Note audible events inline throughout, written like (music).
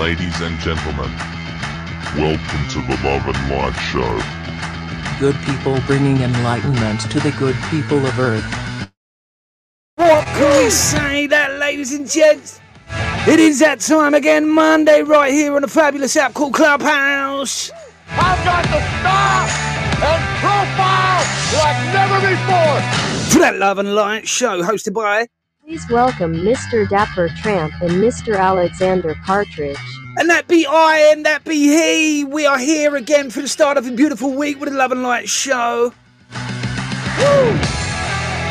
Ladies and gentlemen, welcome to the Love and Light Show. Good people bringing enlightenment to the good people of Earth. What can we say that, ladies and gents? It is that time again, Monday, right here on a fabulous app called Clubhouse. I've got the style and profile like never before. For that Love and Light show hosted by, Please welcome Mr. Dapper Tramp and Mr. Alexander Partridge. and that be I and that be he. We are here again for the start of a beautiful week with a Love and Light show. Woo!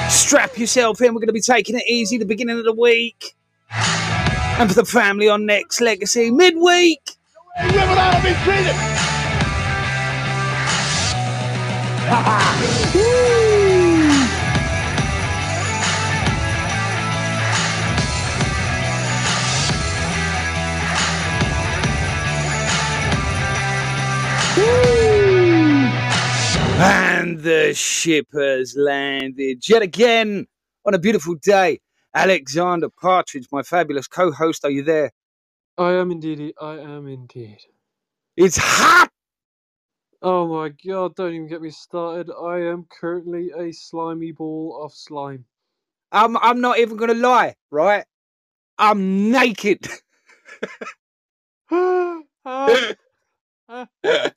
Strap yourself in. We're going to be taking it easy the beginning of the week. And for the family on Nexx Legacy, midweek. (laughs) And the ship has landed yet again on a beautiful day. Alexander Partridge, my fabulous co host, are you there? I am indeed. I am indeed. It's hot! Oh my god, don't even get me started. I am currently a slimy ball of slime. I'm, I'm not even going to lie, right? I'm naked. (laughs) (laughs) Ah,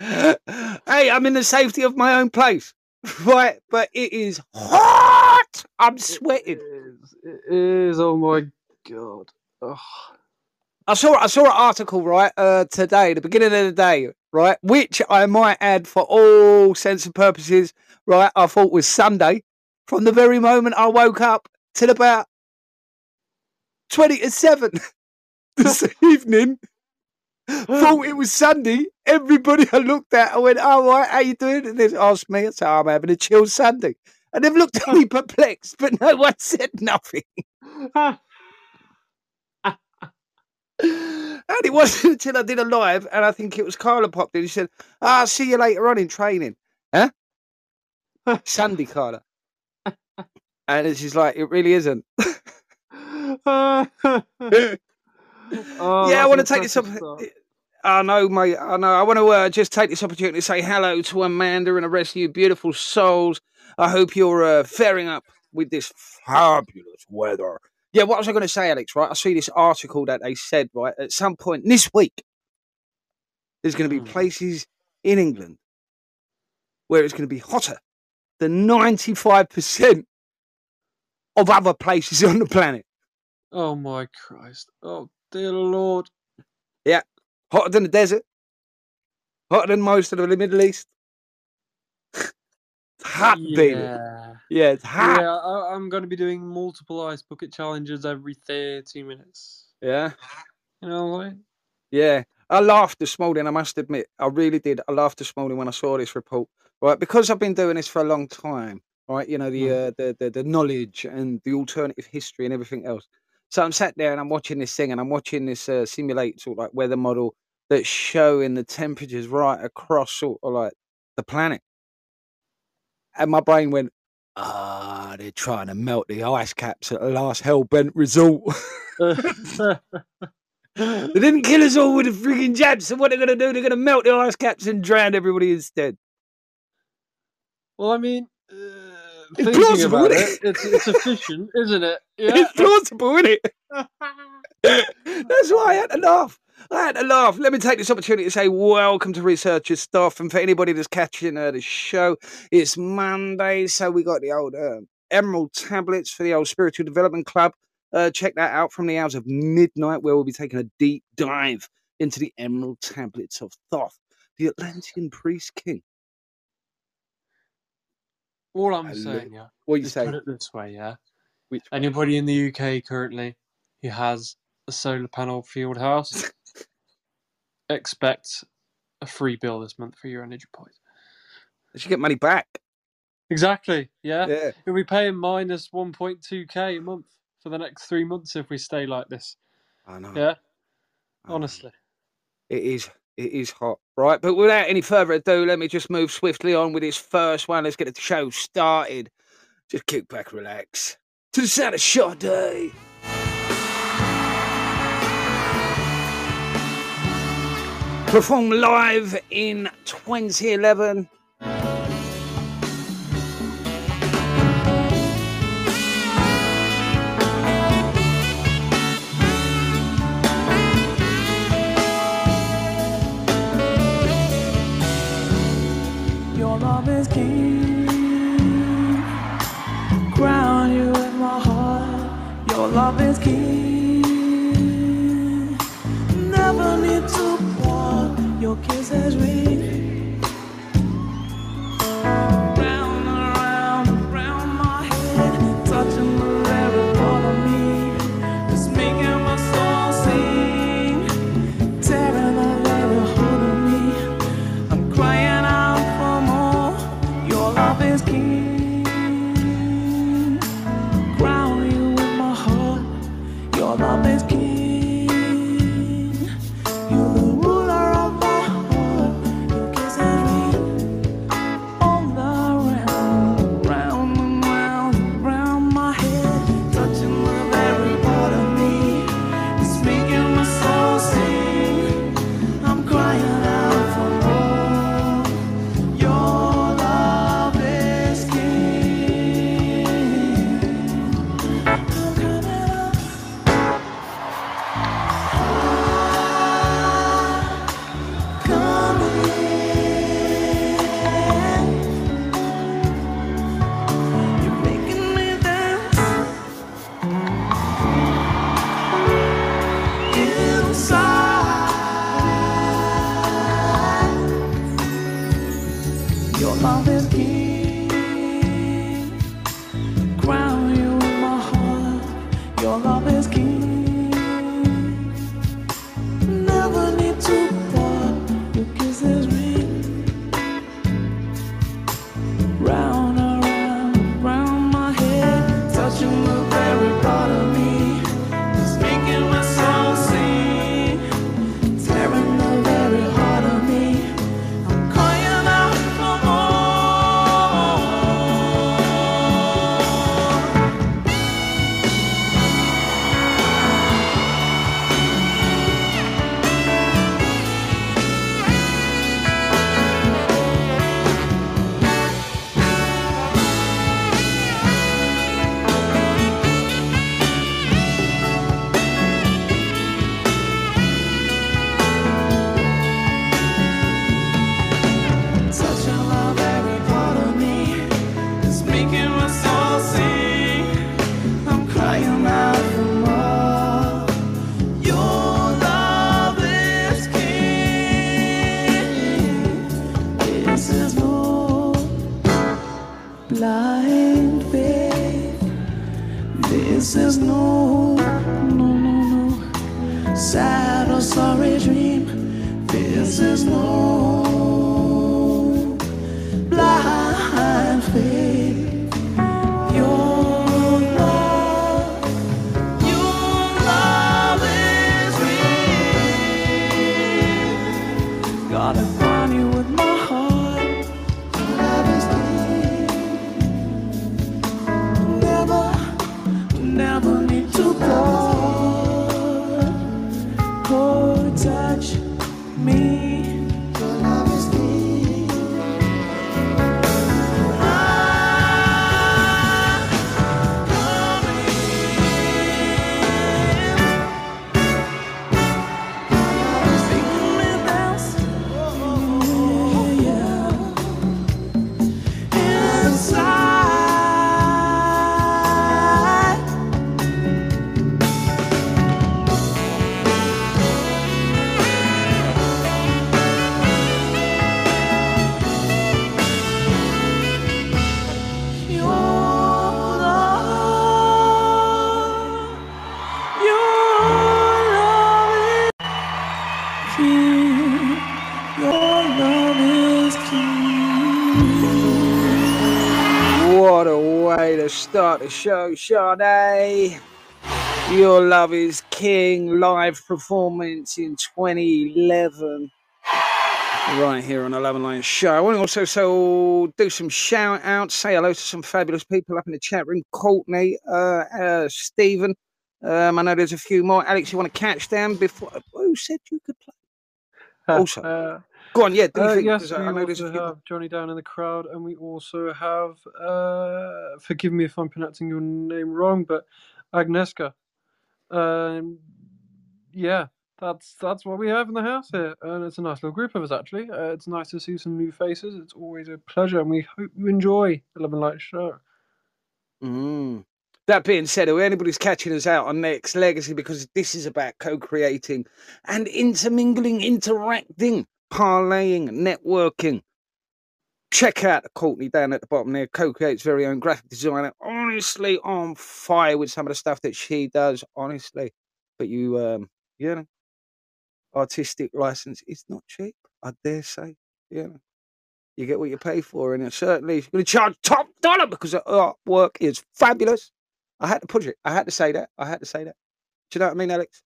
hey, I'm in the safety of my own place, (laughs) right? But it is hot! I'm sweating. It is. It is. Oh my god. Ugh. I saw I saw an article right uh, today, the beginning of the day, right, which I might add for all sense and purposes, right, I thought was Sunday. From the very moment I woke up till about twenty to seven (laughs) this evening, thought it was Sunday. Everybody I looked at, I went, "Oh, right, how you doing?" And they asked me, I said, "I'm having a chill Sunday." And they've looked at me perplexed, but no (laughs) one said nothing. And it wasn't until I did a live, and I think it was Carla popped in. She said, "Ah, I'll see you later on in training." Huh? (laughs) Sunday, Carla. And she's like, "It really isn't." (laughs) oh, yeah, I want to take this up. I know, mate. I know. I want to uh, just take this opportunity to say hello to Amanda and the rest of you beautiful souls. I hope you're uh, faring up with this fabulous weather. Yeah, what was I going to say, Alex? Right, I see this article that they said right at some point this week. There's going to be Hmm. places in England where it's going to be hotter than 95% of other places (laughs) on the planet. Oh my Christ. Oh dear Lord. Yeah, hotter than the desert. Hotter than most of the Middle East. (laughs) It's hot, baby. Yeah. Yeah, it's hot. Yeah, I, I'm going to be doing multiple ice bucket challenges every 30 minutes. Yeah. You know what? Yeah. I laughed this morning, I must admit. I really did. I laughed this morning when I saw this report. Right, because I've been doing this for a long time, right? You know, the Mm. uh, the, the the knowledge and the alternative history and everything else. So I'm sat there and I'm watching this thing and I'm watching this uh, simulate sort of like weather model that's showing the temperatures right across sort of like the planet. And my brain went, ah, they're trying to melt the ice caps at the last hell bent resort. (laughs) They didn't kill us all with the freaking jabs. So what they're gonna do? They're gonna melt the ice caps and drown everybody instead. well, I mean, thinking plausible, about it, it's, it's efficient, (laughs) isn't it? Yeah. It's plausible, isn't it? (laughs) That's why I had to laugh. I had to laugh. Let me take this opportunity to say welcome to Researchers Stuff. And for anybody that's catching uh, the show, it's Monday. So we got the old uh, Emerald tablets for the old Spiritual Development Club. Uh, check that out from the hours of midnight, where we'll be taking a deep dive into the Emerald tablets of Thoth, the Atlantean priest king. All I'm saying, yeah, What you is say? put it this way, yeah. Which? Anybody in the UK currently who has a solar panel field house, (laughs) expect a free bill this month for your energy points. They should get money back. Exactly, yeah. Yeah. You'll be paying minus 1.2k a month for the next three months if we stay like this. I know. Yeah, I know. honestly. It is. It is hot, right? But without any further ado, let me just move swiftly on with this first one. Let's get the show started. Just kick back, relax. To the sound of Sade. Performed live in 2011. king. Crown you with my heart. Your love is key. Never need to your kiss real. the show, Sade. Your Love is King live performance in 2011. Right here on 11 Line Show. I want to also so do some shout outs, say hello to some fabulous people up in the chat room Courtney, uh, uh, Stephen. Um, I know there's a few more. Alex, you want to catch them before? Who said you could play? also, uh, few- have Johnny down in the crowd, and we also have, uh, forgive me if I'm pronouncing your name wrong, but Agneska. Um, yeah, that's that's what we have in the house here, and it's a nice little group of us actually. Uh, it's nice to see some new faces. It's always a pleasure, and we hope you enjoy the Love and Light show. Mm. That being said, if anybody's catching us out on Nexx Legacy, because this is about co-creating and intermingling, interacting, parlaying, networking. Check out the Courtney down at the bottom there, co-creates very own graphic designer. Honestly, on fire with some of the stuff that she does. Honestly, but you, um, you know, artistic license is not cheap. I dare say, you know. You get what you pay for, and certainly if you're going to charge top dollar because the artwork is fabulous. I had to push it. I had to say that. I had to say that. Do you know what I mean, Alex?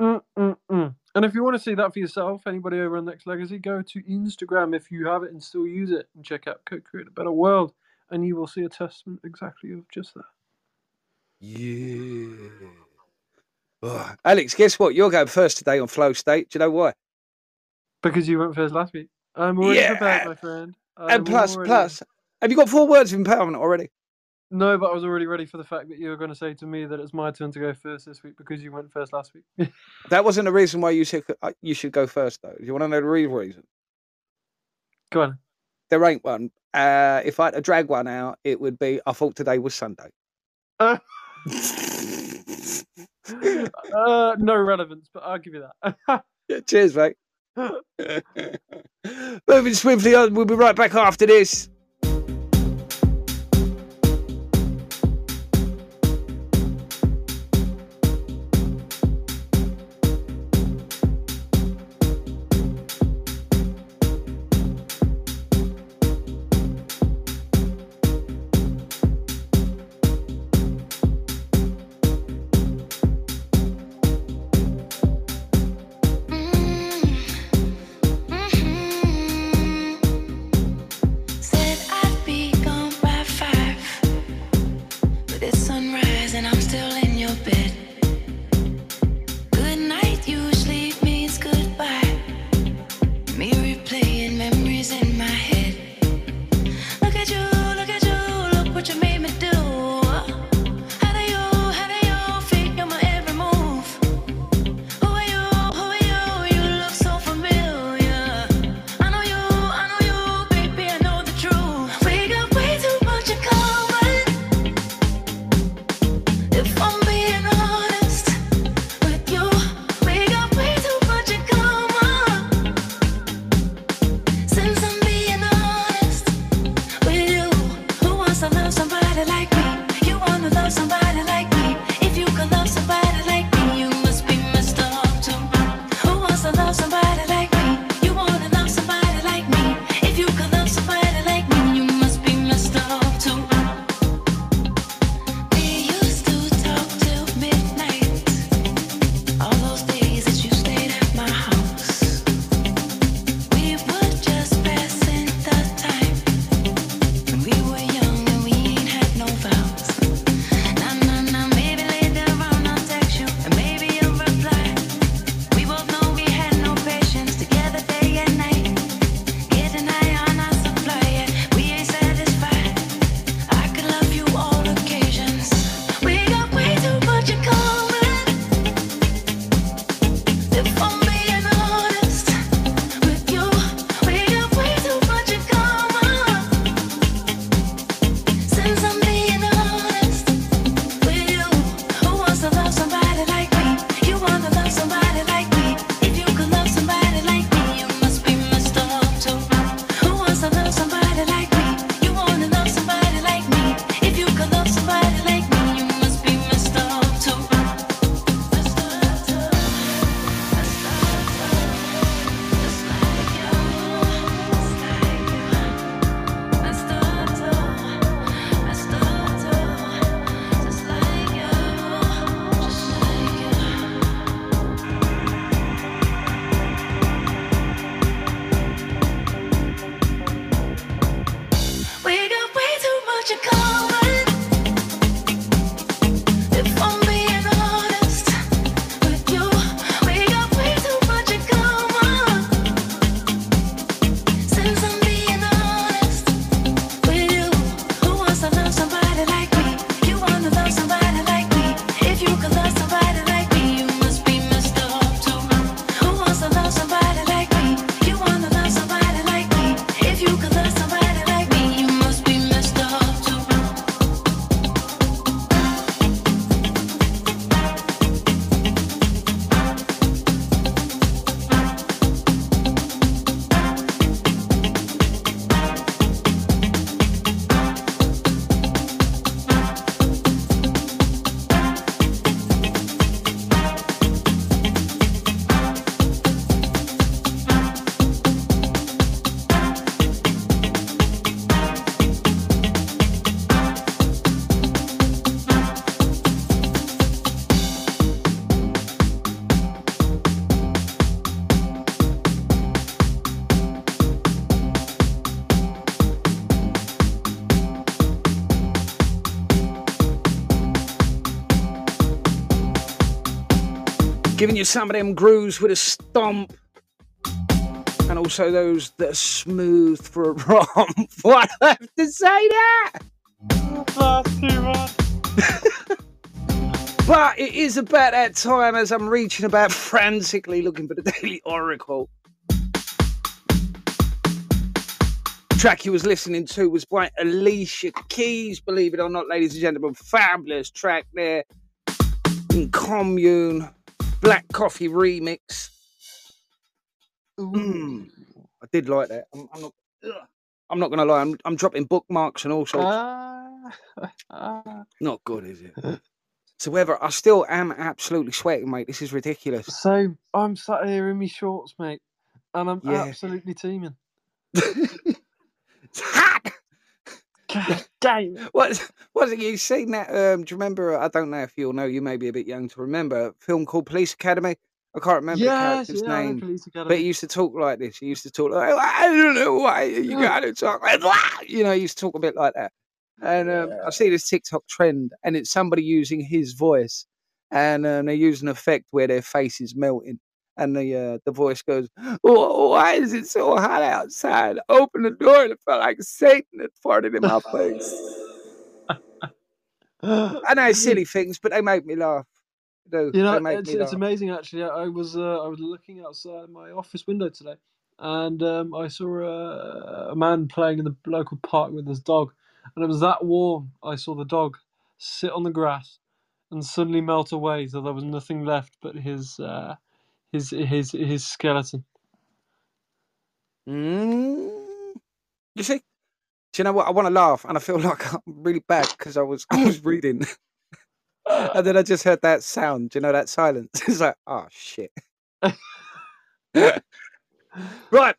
Mm-mm-mm. And if you want to see that for yourself, anybody over on Nexx Legacy, go to Instagram if you have it and still use it, and check out Co-Create a Better World, and you will see a testament exactly of just that. Yeah. Oh, Alex, guess what? You're going first today on Flow State. Do you know why? Because you went first last week. I'm already Yeah. prepared, my friend. I'm and plus, already- plus, have you got four words of empowerment already? No, but I was already ready for the fact that you were going to say to me that it's my turn to go first this week because you went first last week. (laughs) That wasn't the reason why you said uh, you should go first, though. Do you want to know the real reason? go on. There ain't one. Uh, if I had to drag one out, it would be I thought today was Sunday. Uh, (laughs) uh, no relevance, but I'll give you that. (laughs) Yeah, cheers, mate. Moving swiftly on, we'll be right back after this. You some of them grooves with a stomp. And also those that are smooth for a (laughs) romp. Why do I have to say that? (laughs) But it is about that time as I'm reaching about frantically looking for the (laughs) Daily Oracle. Track you was listening to was by Alicia Keys, believe it or not, ladies and gentlemen. Fabulous track there. In Common, Black Coffee remix. Mm. I did like that. I'm, I'm not. ugh. I'm not gonna lie. I'm, I'm dropping bookmarks and all sorts. Ah. (laughs) Not good, is it? So whether I still am absolutely sweating, mate. This is ridiculous. So I'm sat here in my shorts, mate, and I'm Yeah. absolutely teeming. it's (laughs) (laughs) hot. God damn. What was it? You seen that? Um, do you remember? I don't know if you'll know. You may be a bit young to remember a film called Police Academy. I can't remember the Yes, character's yeah, name, but he used to talk like this. He used to talk like, I don't know why you got to talk like that. You know, he used to talk a bit like that. And um, I see this TikTok trend, and it's somebody using his voice, and um, they use an effect where their face is melting, and the uh, the voice goes, "Wh- "Why is it so hot outside? Open the door, and it felt like Satan had farted in my face." (laughs) I know silly things, but they make me laugh. They. You know, it's, it's amazing actually. I I was uh, I was looking outside my office window today, and um, I saw a, a man playing in the local park with his dog, and it was that warm. I saw the dog sit on the grass and suddenly melt away, so there was nothing left but his uh, his his his skeleton. Mm. You see? Do you know what? I want to laugh, and I feel (laughs) like I'm really bad because I was I was (coughs) reading, and then I just heard that sound. Do you know that silence? (laughs) It's like, oh shit. (laughs) right.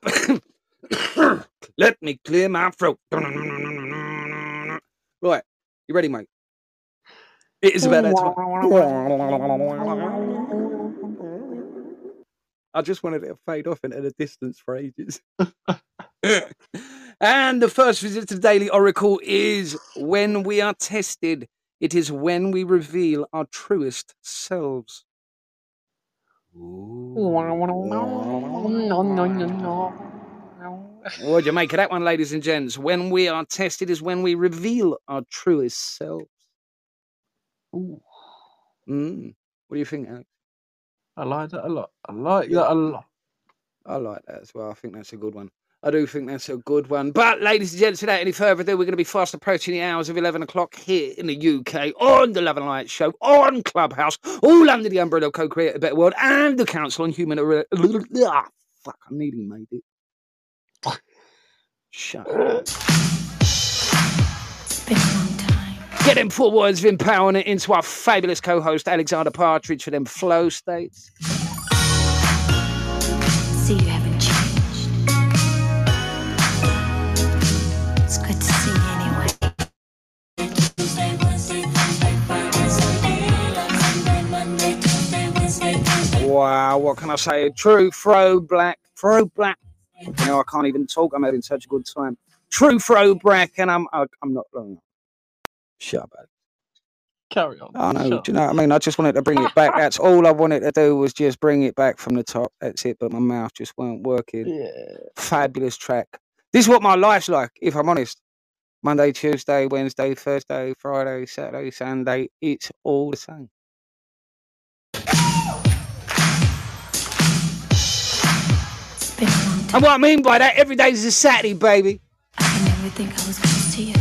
(coughs) Let me clear my throat. (coughs) Right. You ready, mate? It is about that time. I just wanted it to fade off into the distance for ages. (laughs) and the first visit to the Daily Oracle is when we are tested. It is when we reveal our truest selves. What'd you make of that one, ladies and gents? When we are tested is when we reveal our truest selves. Ooh, Mm. What do you think, Alex? I like that a lot. I like that a lot. I like that as well. I think that's a good one. I do think that's a good one. But, ladies and gents, without any further ado, we're going to be fast approaching the hours of 11 o'clock here in the UK on the Love and Light Show on Clubhouse, all under the umbrella of Co-Create a Better World and the Council on Human... Re- Ah, fuck, I nearly made it. Shut up. It's been a long time. Get them four words of empowerment into our fabulous co-host, Alexander Partridge, for them flow states. See, you haven't changed. It's good to see you anyway. Wow, what can I say? True throw black, throw black. You know, I can't even talk. I'm having such a good time. True throw black, and I'm I, I'm not. Oh, shut up. Alex. Carry on. I know. Shut Do you know what I mean? I just wanted to bring it back. That's all I wanted to do was just bring it back from the top. That's it. But my mouth just weren't working. Yeah. Fabulous track. This is what my life's like, if I'm honest. Monday, Tuesday, Wednesday, Thursday, Friday, Saturday, Sunday. It's all the same. It's been a long time. And what I mean by that, every day is a Saturday, baby. I never think I was going to see you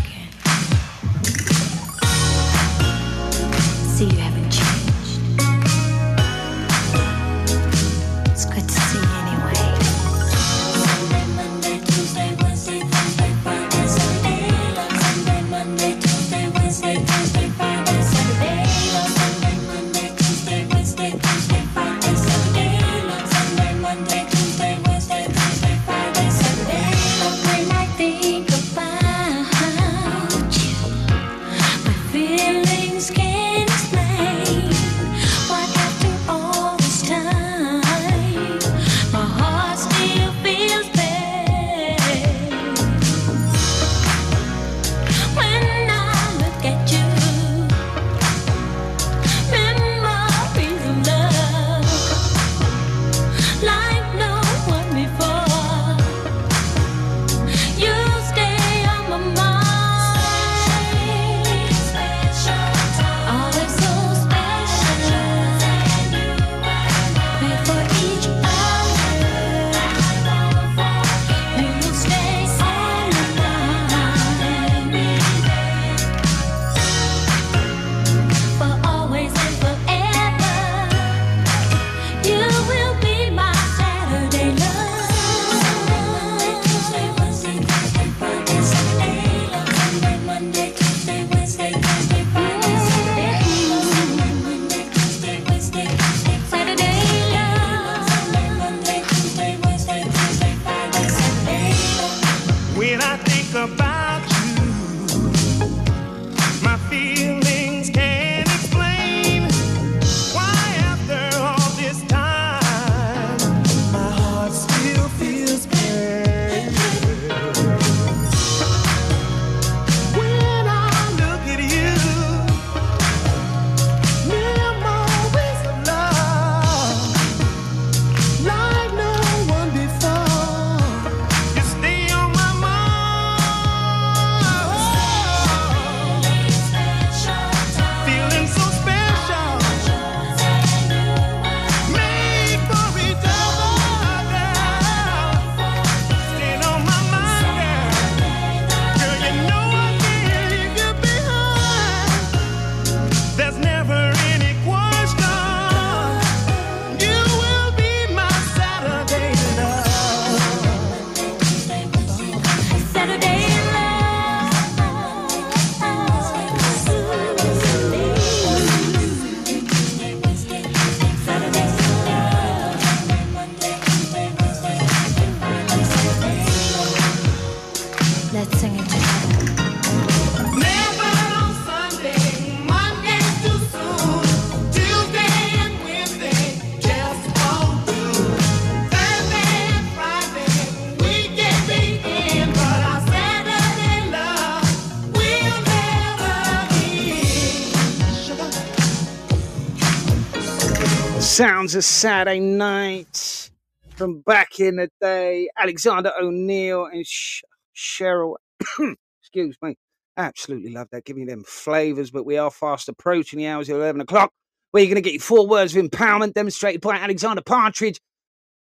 Sounds of Saturday night from back in the day. Alexander O'Neal and Sh- Cherrelle. (coughs) Excuse me. Absolutely love that. Giving them flavours, but we are fast approaching the hours of 11 o'clock where you're going to get four words of empowerment demonstrated by Alexander Partridge,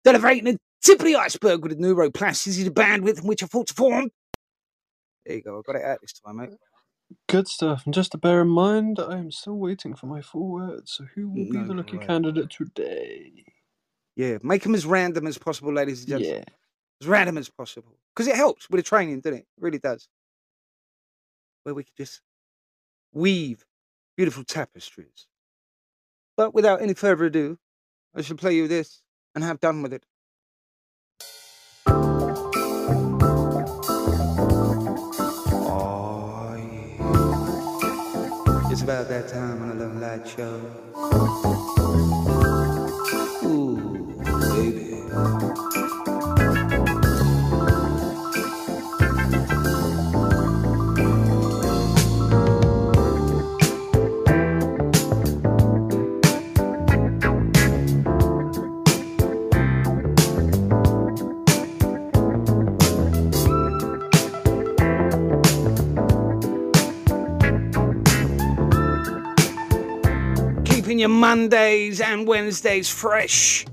delivering the tip of the iceberg with the neuroplasticity, the bandwidth in which I thought to form. There you go. I got it out this time, mate. Good stuff. And just to bear in mind, I am still waiting for my full words. So who will be No the lucky way. candidate today? Yeah, make them as random as possible, ladies and gentlemen. Yeah. As random as possible. Because it helps with the training, doesn't it? It really does. Where we could just weave beautiful tapestries. But without any further ado, I shall play you this and have done with it. It's about that time on a Love Light Show. Ooh, baby. Keeping your Mondays and Wednesdays fresh.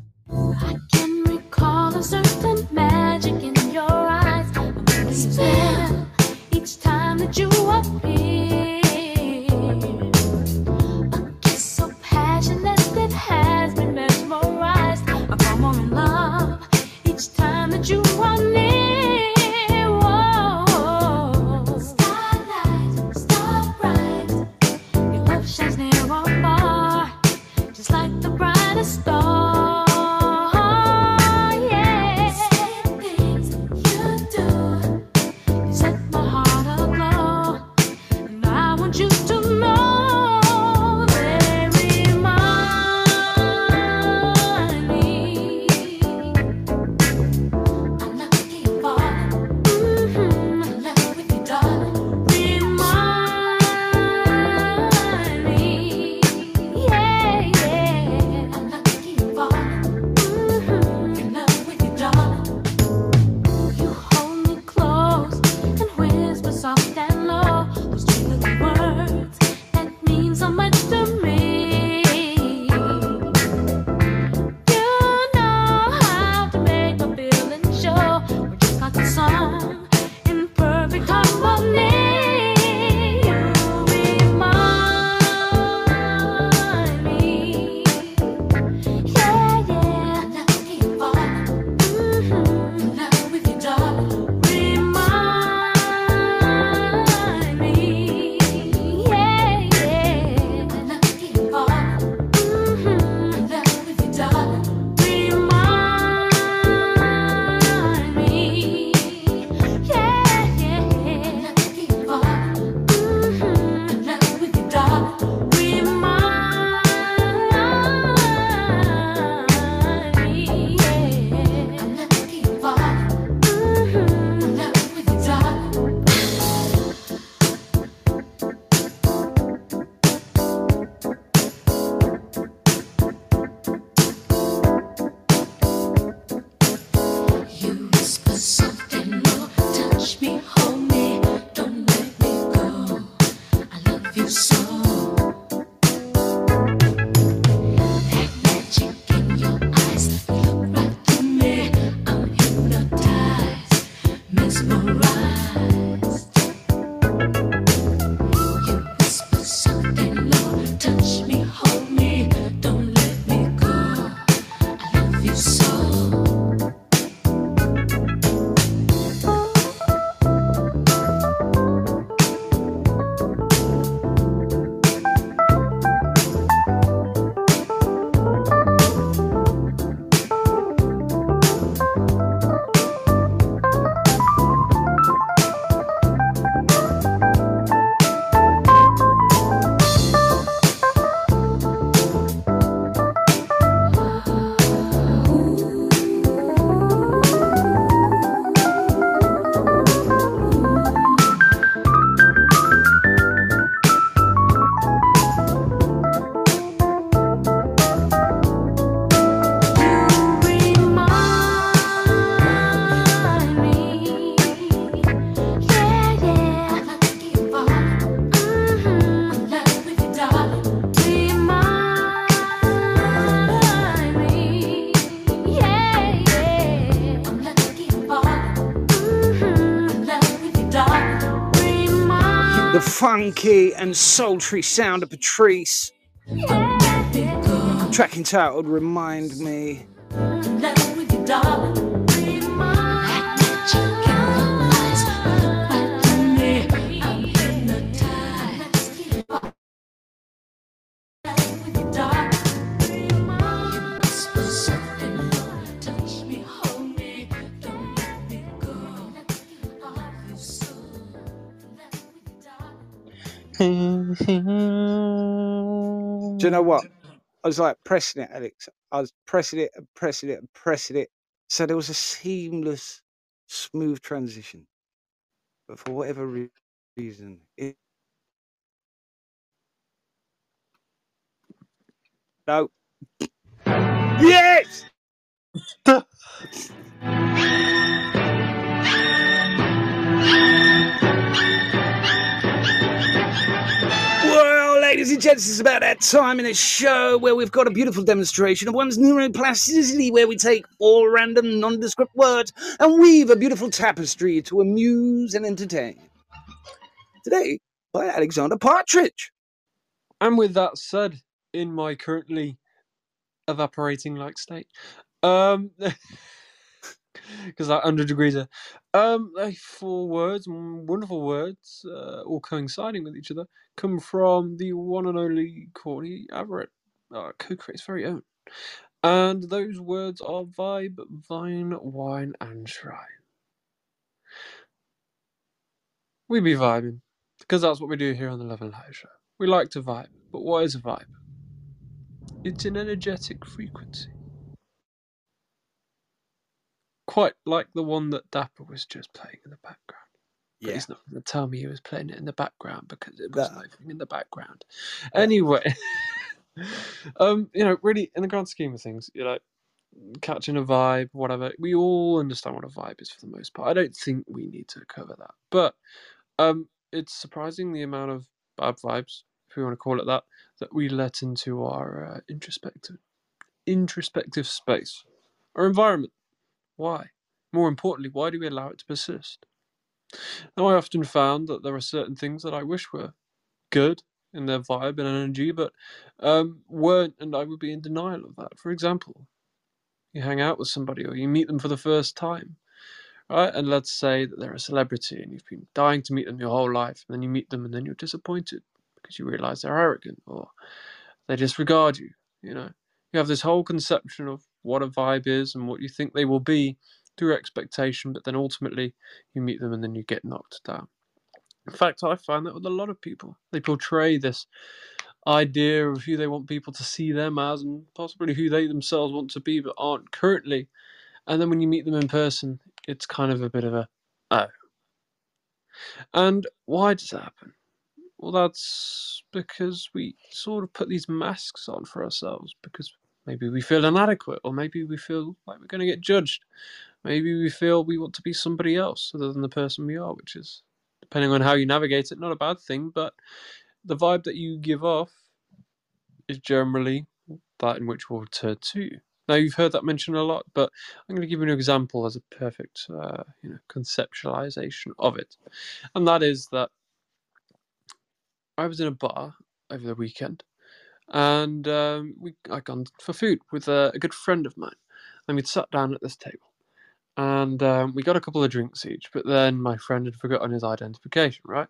Funky and sultry sound of Patrice. Track entitled Remind Me. Know what? I was like pressing it, Alex. I was pressing it and pressing it and pressing it. So there was a seamless, smooth transition. But for whatever re- reason, it. No. Yes! (laughs) ladies and gents, it's about that time in the show where we've got a beautiful demonstration of one's neuroplasticity, where we take all random nondescript words and weave a beautiful tapestry to amuse and entertain. Today, by Alexander Partridge. And with that said, in my currently evaporating like state, um, (laughs) because that hundred degrees are, um, like four words, wonderful words, uh, all coinciding with each other, come from the one and only Courtney Everett, uh, co-creator's very own, and those words are vibe, vine, wine, and shrine. We be vibing because that's what we do here on the Love and Light Show. We like to vibe, but what is a vibe? It's an energetic frequency. Quite like the one that Dapper was just playing in the background. But Yeah. he's not going to tell me he was playing it in the background because it was That- in the background. (laughs) Anyway, (laughs) um, you know, really, in the grand scheme of things, you know, catching a vibe, whatever, we all understand what a vibe is for the most part. I don't think we need to cover that. But um, it's surprising the amount of bad vibes, if we want to call it that, that we let into our uh, introspective, introspective space, our environment. Why? More importantly, why do we allow it to persist? Now, I often found that there are certain things that I wish were good in their vibe and energy, but um, weren't, and I would be in denial of that. For example, you hang out with somebody or you meet them for the first time, right? And let's say that they're a celebrity and you've been dying to meet them your whole life, and then you meet them and then you're disappointed because you realize they're arrogant or they disregard you. You know, you have this whole conception of what a vibe is and what you think they will be through expectation, but then ultimately you meet them and then you get knocked down. In fact, I find that with a lot of people. They portray this idea of who they want people to see them as and possibly who they themselves want to be but aren't currently. And then when you meet them in person, it's kind of a bit of a oh. And why does that happen? Well, that's because we sort of put these masks on for ourselves because Maybe we feel inadequate, or maybe we feel like we're going to get judged. Maybe we feel we want to be somebody else other than the person we are, which is, depending on how you navigate it, not a bad thing, but the vibe that you give off is generally that in which we'll return to. Now, you've heard that mentioned a lot, but I'm going to give you an example as a perfect uh, you know, conceptualization of it. And that is that I was in a bar over the weekend and um, we I'd gone for food with a, a good friend of mine. And we'd sat down at this table and um, we got a couple of drinks each, but then my friend had forgotten his identification, right?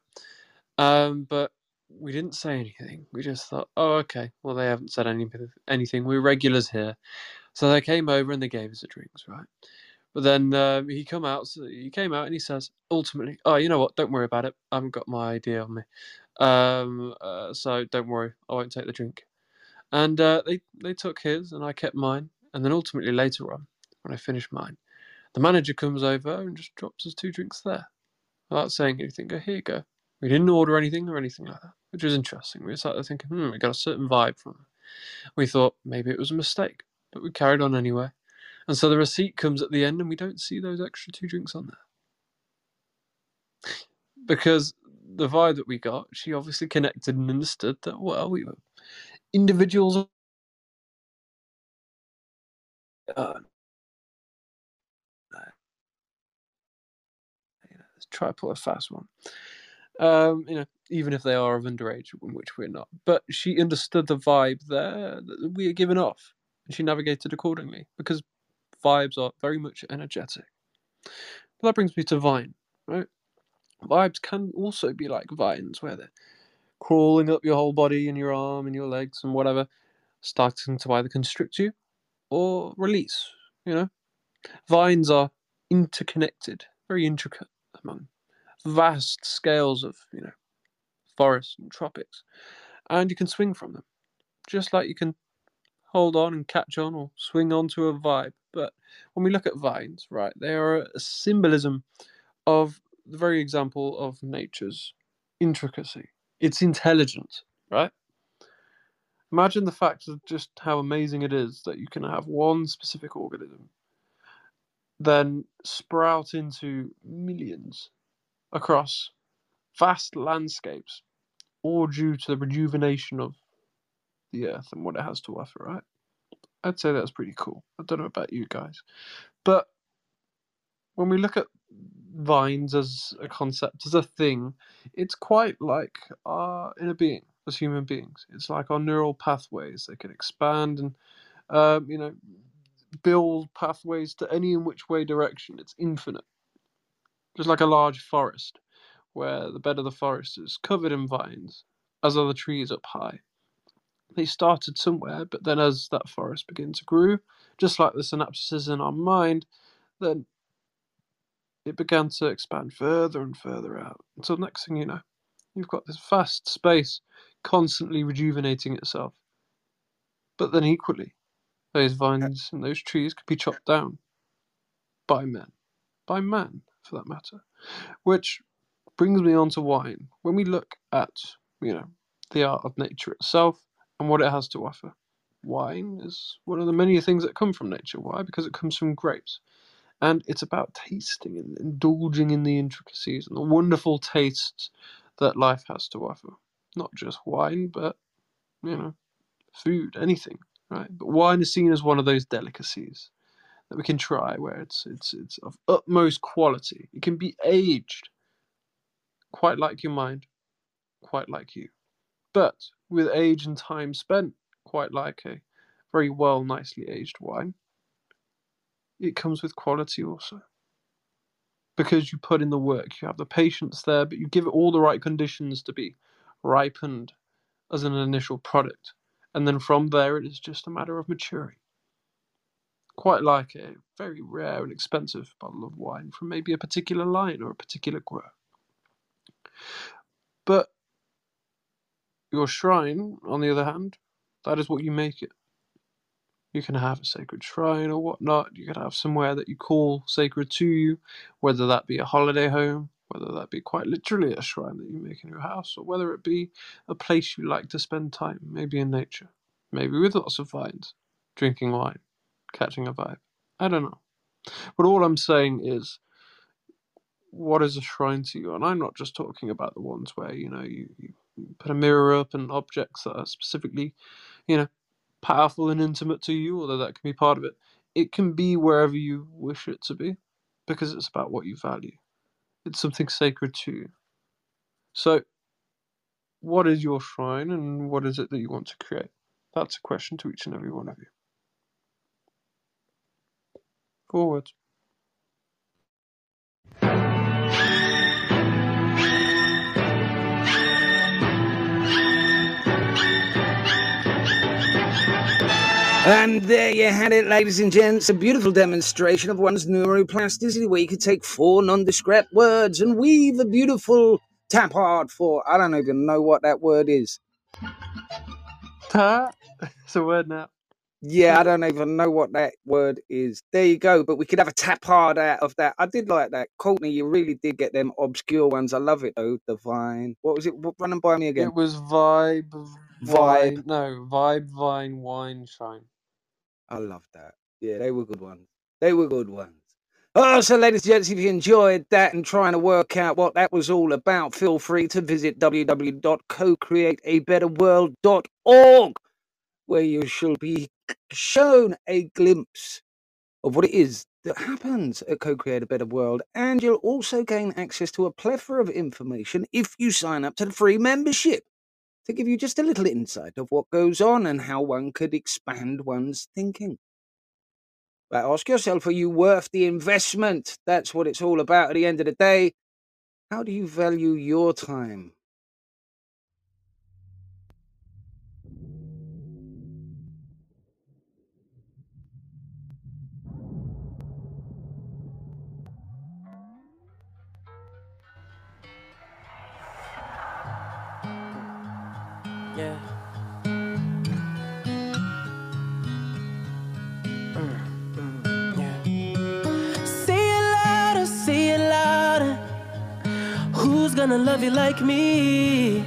Um, but we didn't say anything. We just thought, oh, okay, well, they haven't said anything. anything. We're regulars here. So they came over and they gave us the drinks, right? But then um, he come out. So he came out and he says, ultimately, oh, you know what? Don't worry about it. I haven't got my ID on me, um, uh, so don't worry. I won't take the drink. And uh, they they took his, and I kept mine. And then ultimately later on, when I finished mine, the manager comes over and just drops us two drinks there, without saying anything. Go here, you go. We didn't order anything or anything like that, which was interesting. We started thinking, hmm, we got a certain vibe from it. We thought maybe it was a mistake, but we carried on anyway. And so the receipt comes at the end, and we don't see those extra two drinks on there. Because the vibe that we got, she obviously connected and understood that, well, we were individuals. Uh, try pull a fast one. Um, you know, even if they are of underage, which we're not. But she understood the vibe there that we are giving off, and she navigated accordingly because vibes are very much energetic. But that brings me to Vine, right? Vibes can also be like vines, where they're crawling up your whole body and your arm and your legs and whatever, starting to either constrict you or release. You know, vines are interconnected, very intricate among vast scales of you know forests and tropics, and you can swing from them, just like you can hold on and catch on or swing onto a vibe. But when we look at vines, right, they are a symbolism of the very example of nature's intricacy. It's intelligent, right? Imagine the fact of just how amazing it is that you can have one specific organism then sprout into millions across vast landscapes, all due to the rejuvenation of the earth and what it has to offer, right? I'd say that's pretty cool. I don't know about you guys. But when we look at vines as a concept, as a thing, it's quite like our inner being as human beings. It's like our neural pathways. They can expand and, um, you know, build pathways to any in which way direction. It's infinite. Just like a large forest, where the bed of the forest is covered in vines, as are the trees up high. They started somewhere, but then as that forest began to grow, just like the synapses in our mind, then it began to expand further and further out. Until next thing you know, you've got this vast space constantly rejuvenating itself. But then equally, those vines and those trees could be chopped down by men, by man for that matter. Which brings me on to wine. When we look at, you know, the art of nature itself and what it has to offer, wine is one of the many things that come from nature. Why? Because it comes from grapes. And it's about tasting and indulging in the intricacies and the wonderful tastes that life has to offer. Not just wine, but, you know, food, anything, right? But wine is seen as one of those delicacies that we can try where it's it's it's of utmost quality. It can be aged quite like your mind, quite like you. But with age and time spent, quite like a very well nicely aged wine, it comes with quality also. Because you put in the work, you have the patience there, but you give it all the right conditions to be ripened as an initial product. And then from there, it is just a matter of maturing. Quite like a very rare and expensive bottle of wine from maybe a particular line or a particular grower. But your shrine, on the other hand, that is what you make it. You can have a sacred shrine or whatnot. You can have somewhere that you call sacred to you, whether that be a holiday home, whether that be quite literally a shrine that you make in your house, or whether it be a place you like to spend time, maybe in nature, maybe with lots of vines, drinking wine, catching a vibe. I don't know. But all I'm saying is, what is a shrine to you? And I'm not just talking about the ones where, you know, you, you put a mirror up and objects that are specifically, you know, powerful and intimate to you, although that can be part of it. It can be wherever you wish it to be because it's about what you value. It's something sacred to you. So, what is your shrine and what is it that you want to create? That's a question to each and every one of you. Forward. And there you had it, ladies and gents. A beautiful demonstration of one's neuroplasticity where you could take four nondescript words and weave a beautiful tap art for. I don't even know what that word is. Ta. (laughs) It's a word now. Yeah, I don't even know what that word is. There you go. But we could have a tap art out of that. I did like that. Courtney, you really did get them obscure ones. I love it though. Divine. What was it? What- Run and by me again. It was vibe, Vibe. Vine, no, vibe, vine, wine, shine. I love that. Yeah, they were good ones. They were good ones. Oh, so ladies and gents, if you enjoyed that and trying to work out what that was all about, feel free to visit www.co-createabetterworld.org, where you shall be shown a glimpse of what it is that happens at Co-Create a Better World, and you'll also gain access to a plethora of information if you sign up to the free membership to give you just a little insight of what goes on and how one could expand one's thinking. But ask yourself, are you worth the investment? That's what it's all about at the end of the day. How do you value your time? Mm, mm, yeah. Say it louder, say it louder. Who's gonna love you like me?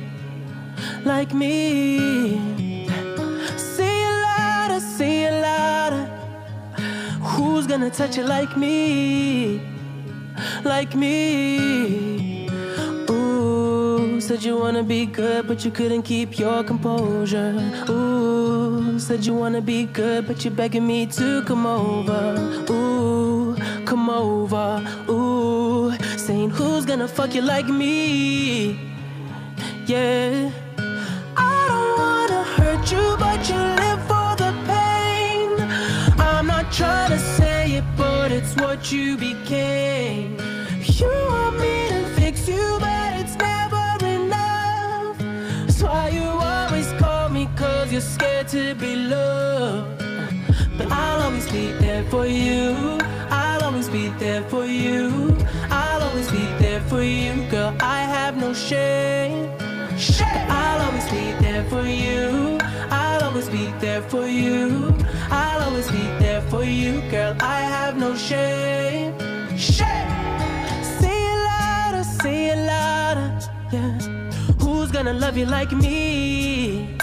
Like me. Say it louder, say it louder. Who's gonna touch you like me? Like me. Said you wanna be good, but you couldn't keep your composure. Ooh, said you wanna be good, but you're begging me to come over. Ooh, come over. Ooh, saying who's gonna fuck you like me? Yeah. I don't wanna hurt you, but you live for the pain. I'm not trying to say it, but it's what you became. For you. I'll always be there for you. I'll always be there for you, girl. I have no shame. Shame. I'll always be there for you. I'll always be there for you. I'll always be there for you, girl. I have no shame. Shame. Say it louder, say it louder. Yeah. Who's gonna love you like me?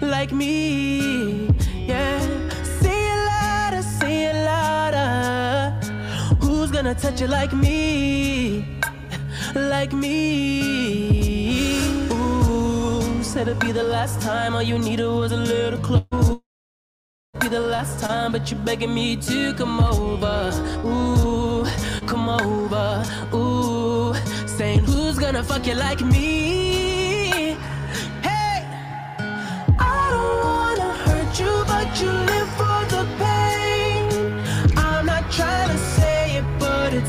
Like me. Yeah. Gonna touch you like me? Like me. Ooh, said it'd be the last time. All you needed was a little clue. Be the last time, but you're begging me to come over. Ooh, come over. Ooh, saying who's gonna fuck you like me?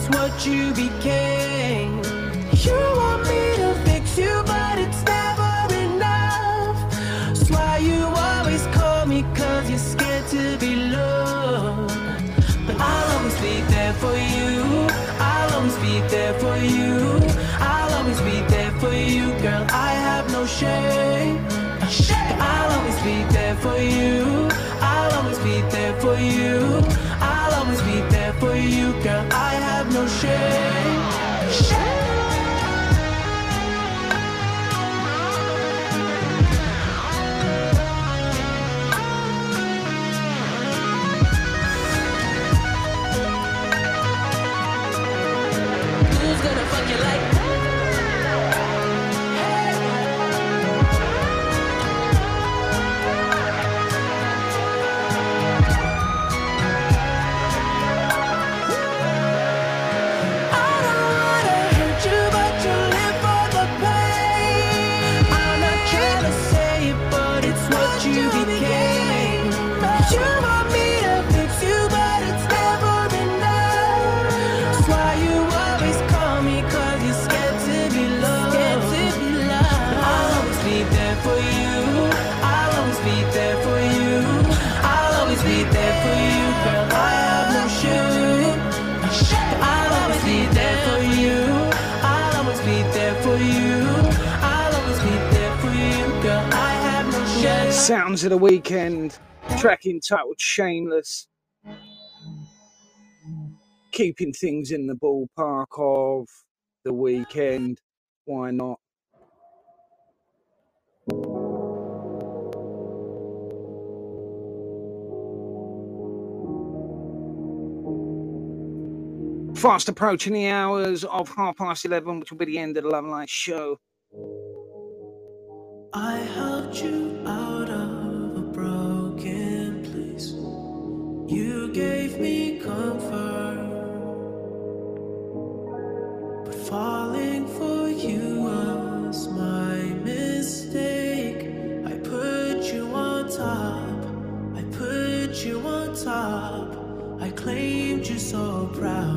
What you became. Sounds of the Weeknd. Track entitled Shameless. Keeping things in the ballpark of the Weeknd. Why not? Fast approaching the hours of half past 11, which will be the end of the Love Light show. I helped you out You gave me comfort. But falling for you was my mistake. I put you on top. I put you on top. I claimed you so proud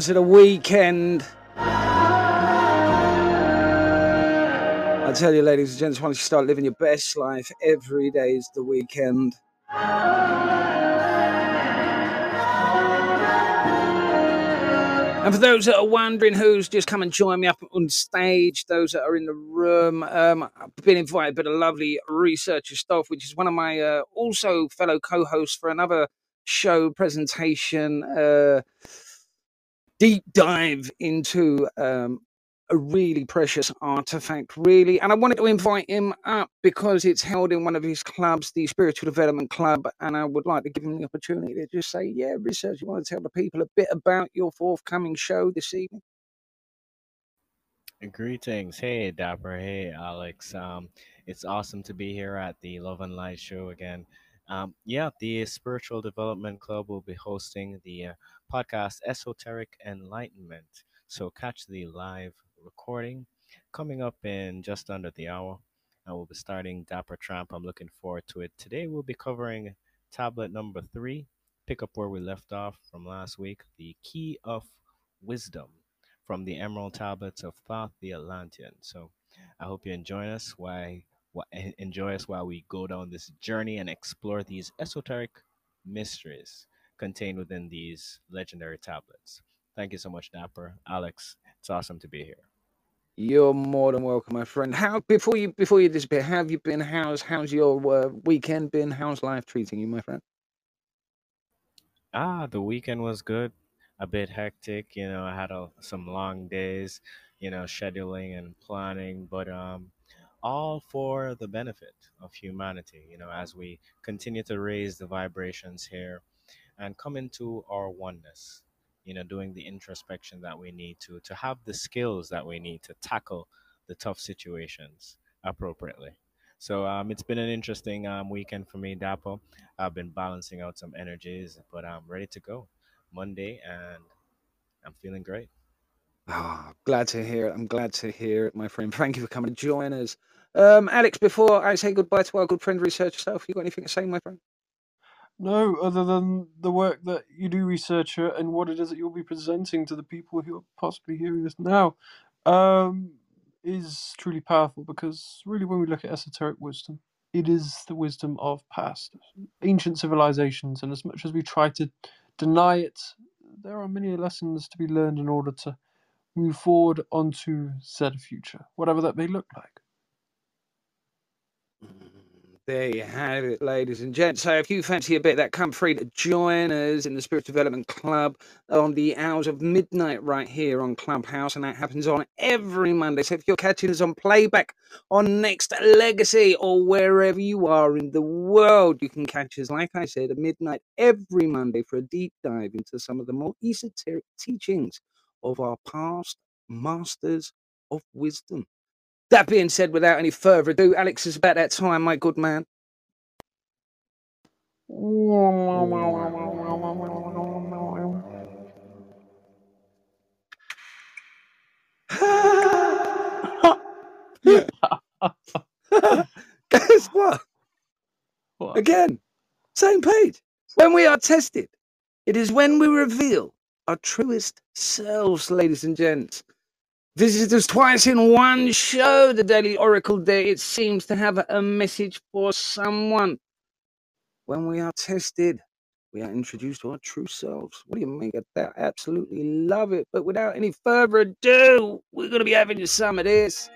Sounds of the Weeknd. I tell you, ladies and gents, once you start living your best life, every day is the weekend. And for those that are wondering who's just come and join me up on stage, those that are in the room, um, I've been invited by the lovely researcher staff, which is one of my uh, also fellow co-hosts for another show presentation. Uh, deep dive into um, a really precious artifact, really. And I wanted to invite him up because it's held in one of his clubs, the Spiritual Development Club. And I would like to give him the opportunity to just say, yeah, research, you want to tell the people a bit about your forthcoming show this evening? Greetings. Hey, Dapper. Hey, Alex. Um, it's awesome to be here at the Love and Light show again. Um, yeah, the Spiritual Development Club will be hosting the uh, podcast Esoteric Enlightenment. So catch the live recording coming up in just under the hour. And we'll be starting Dapper Tramp. I'm looking forward to it. Today we'll be covering tablet number three, pick up where we left off from last week, the key of wisdom from the Emerald Tablets of Thoth the Atlantean. So I hope you enjoy us while wh- enjoy us while we go down this journey and explore these esoteric mysteries contained within these legendary tablets. Thank you so much, Dapper. Alex, it's awesome to be here. You're more than welcome, my friend. How before you before you disappear, have you been? How's how's your uh, weekend been? How's life treating you, my friend? Ah, the weekend was good. A bit hectic, you know. I had a, some long days, you know, scheduling and planning, but um, all for the benefit of humanity. You know, as we continue to raise the vibrations here and come into our oneness. You know, doing the introspection that we need to to have the skills that we need to tackle the tough situations appropriately. So um, it's been an interesting um, weekend for me, Dapo. I've been balancing out some energies, but I'm ready to go Monday, and I'm feeling great. Ah, glad to hear it. I'm glad to hear it, my friend. Thank you for coming to join us. Um, Alex, before I say goodbye to our good friend research yourself, you got anything to say, my friend? No, other than the work that you do, researcher, and what it is that you'll be presenting to the people who are possibly hearing this now, um, is truly powerful. Because really, when we look at esoteric wisdom, it is the wisdom of past ancient civilizations, and as much as we try to deny it, there are many lessons to be learned in order to move forward onto said future, whatever that may look like. There you have it, ladies and gents. So if you fancy a bit of that, come free to join us in the Spirit Development Club on the hours of midnight right here on Clubhouse, and that happens on every Monday. So if you're catching us on playback on Nexx Legacy or wherever you are in the world, you can catch us, like I said, at midnight every Monday for a deep dive into some of the more esoteric teachings of our past masters of wisdom. That being said, without any further ado, Alex, is about that time, my good man. (laughs) Guess what? What? Again, same page. When we are tested, it is when we reveal our truest selves, ladies and gents. Visit us twice in one show, the Daily Oracle Day. It seems to have a message for someone. When we are tested, we are introduced to our true selves. What do you make of that? Absolutely love it. But without any further ado, we're going to be having some of this.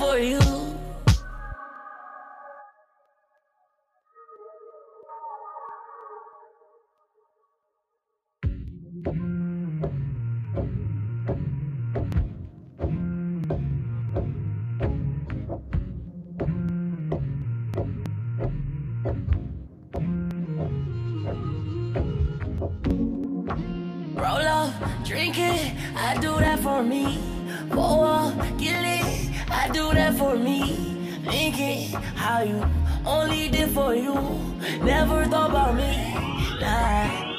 For you. For me. Thinking how you only did for you. Never thought about me. Nah,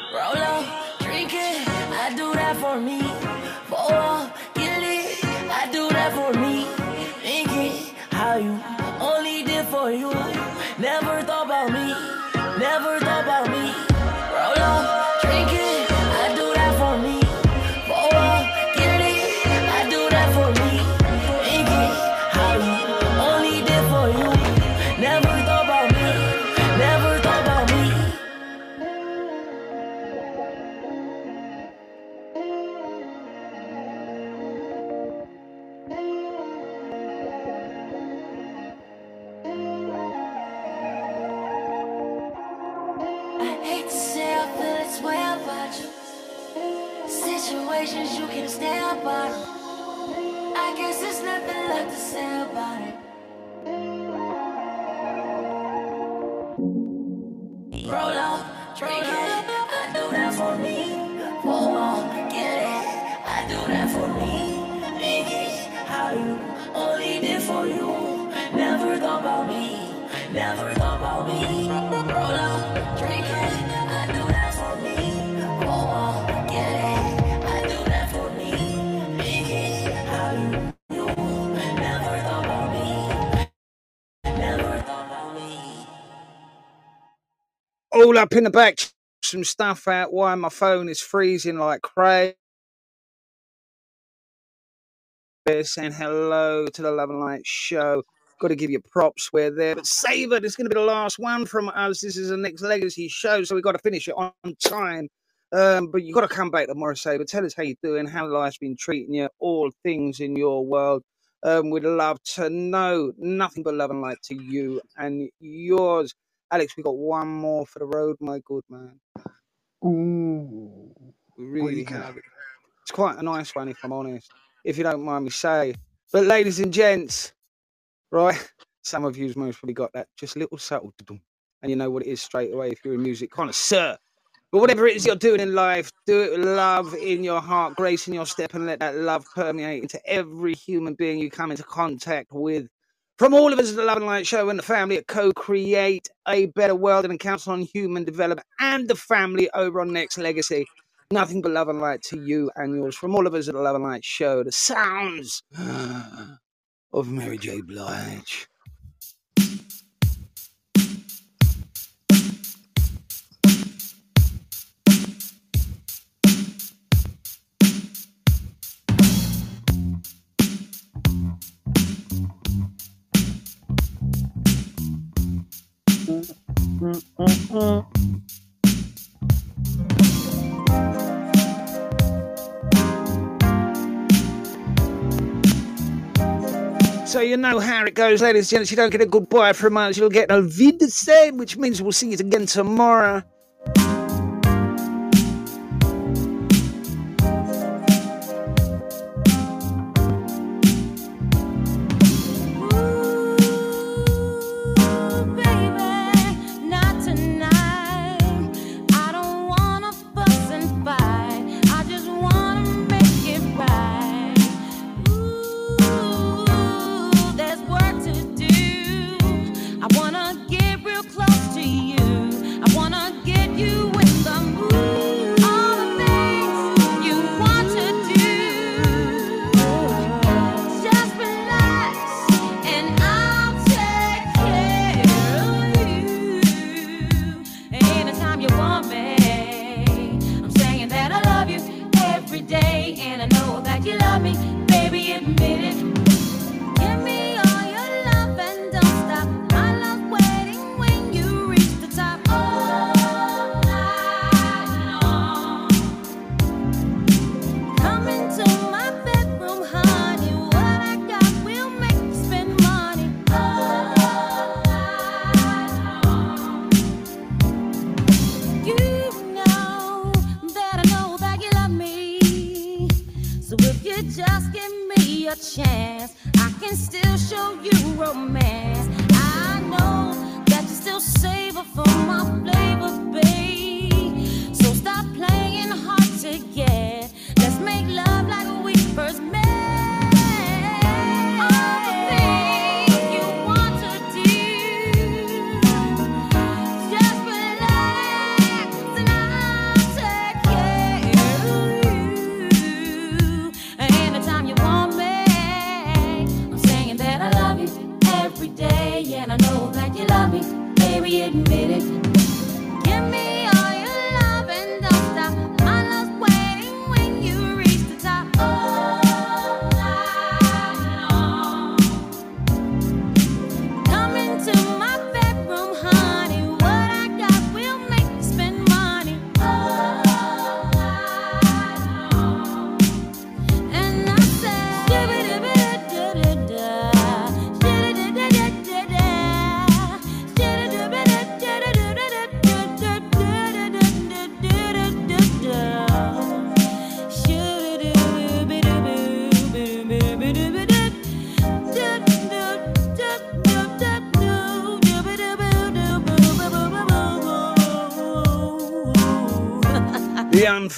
all up in the back, some stuff out. Why my phone is freezing like crazy. Saying hello to the Love and Light show. Got to give you props. We're there, but save it. It's going to be the last one from us. This is the Nexx Legacy show, so we've got to finish it on time. Um, but you got to come back tomorrow, Saber. Tell us how you're doing, how life's been treating you, all things in your world. Um, we'd love to know. Nothing but love and light to you and yours. Alex, we got one more for the road, my good man. Ooh. We really have. It's quite a nice one, if I'm honest, if you don't mind me saying. But, ladies and gents, right? (laughs) Some of you's most probably got that just little subtle, and you know what it is straight away if you're a music connoisseur. But whatever it is you're doing in life, do it with love in your heart, grace in your step, and let that love permeate into every human being you come into contact with. From all of us at the Love and Light Show and the family at Co Create a Better World and Council on Human Development and the family over on Nexx Legacy. Nothing but love and light to you and yours. From all of us at the Love and Light Show, the sounds (gasps) of Mary J. Blige. So you know how it goes, ladies and gents. You don't get a goodbye from us, you'll get a vid same, which means we'll see you again tomorrow. admit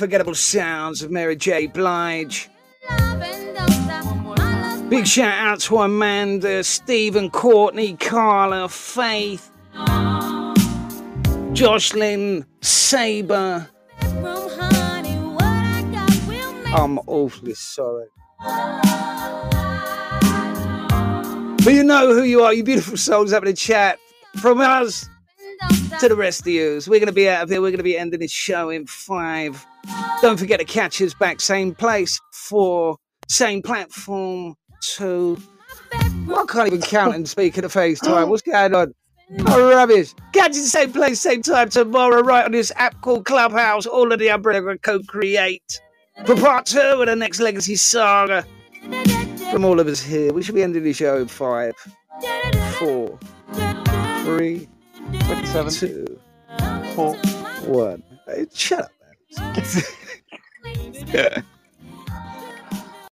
unforgettable sounds of Mary J. Blige. Big shout out to Amanda, Stephen, Courtney, Carla, Faith, Jocelyn, Saber. I'm awfully sorry. But you know who you are, you beautiful souls having a chat. From us to the rest of you. We're going to be out of here. We're going to be ending this show in five. Don't forget to catch us back, same place, for same platform, two. Well, I can't even count and speak at the FaceTime. What's going on? Oh, rubbish. Catch us same place, same time tomorrow, right on this app called Clubhouse. All of the umbrella co create for part two of the Nexx Legacy Saga. From all of us here, we should be ending the show in five, four, three, two, Four. one. Hey, shut up, man. (laughs)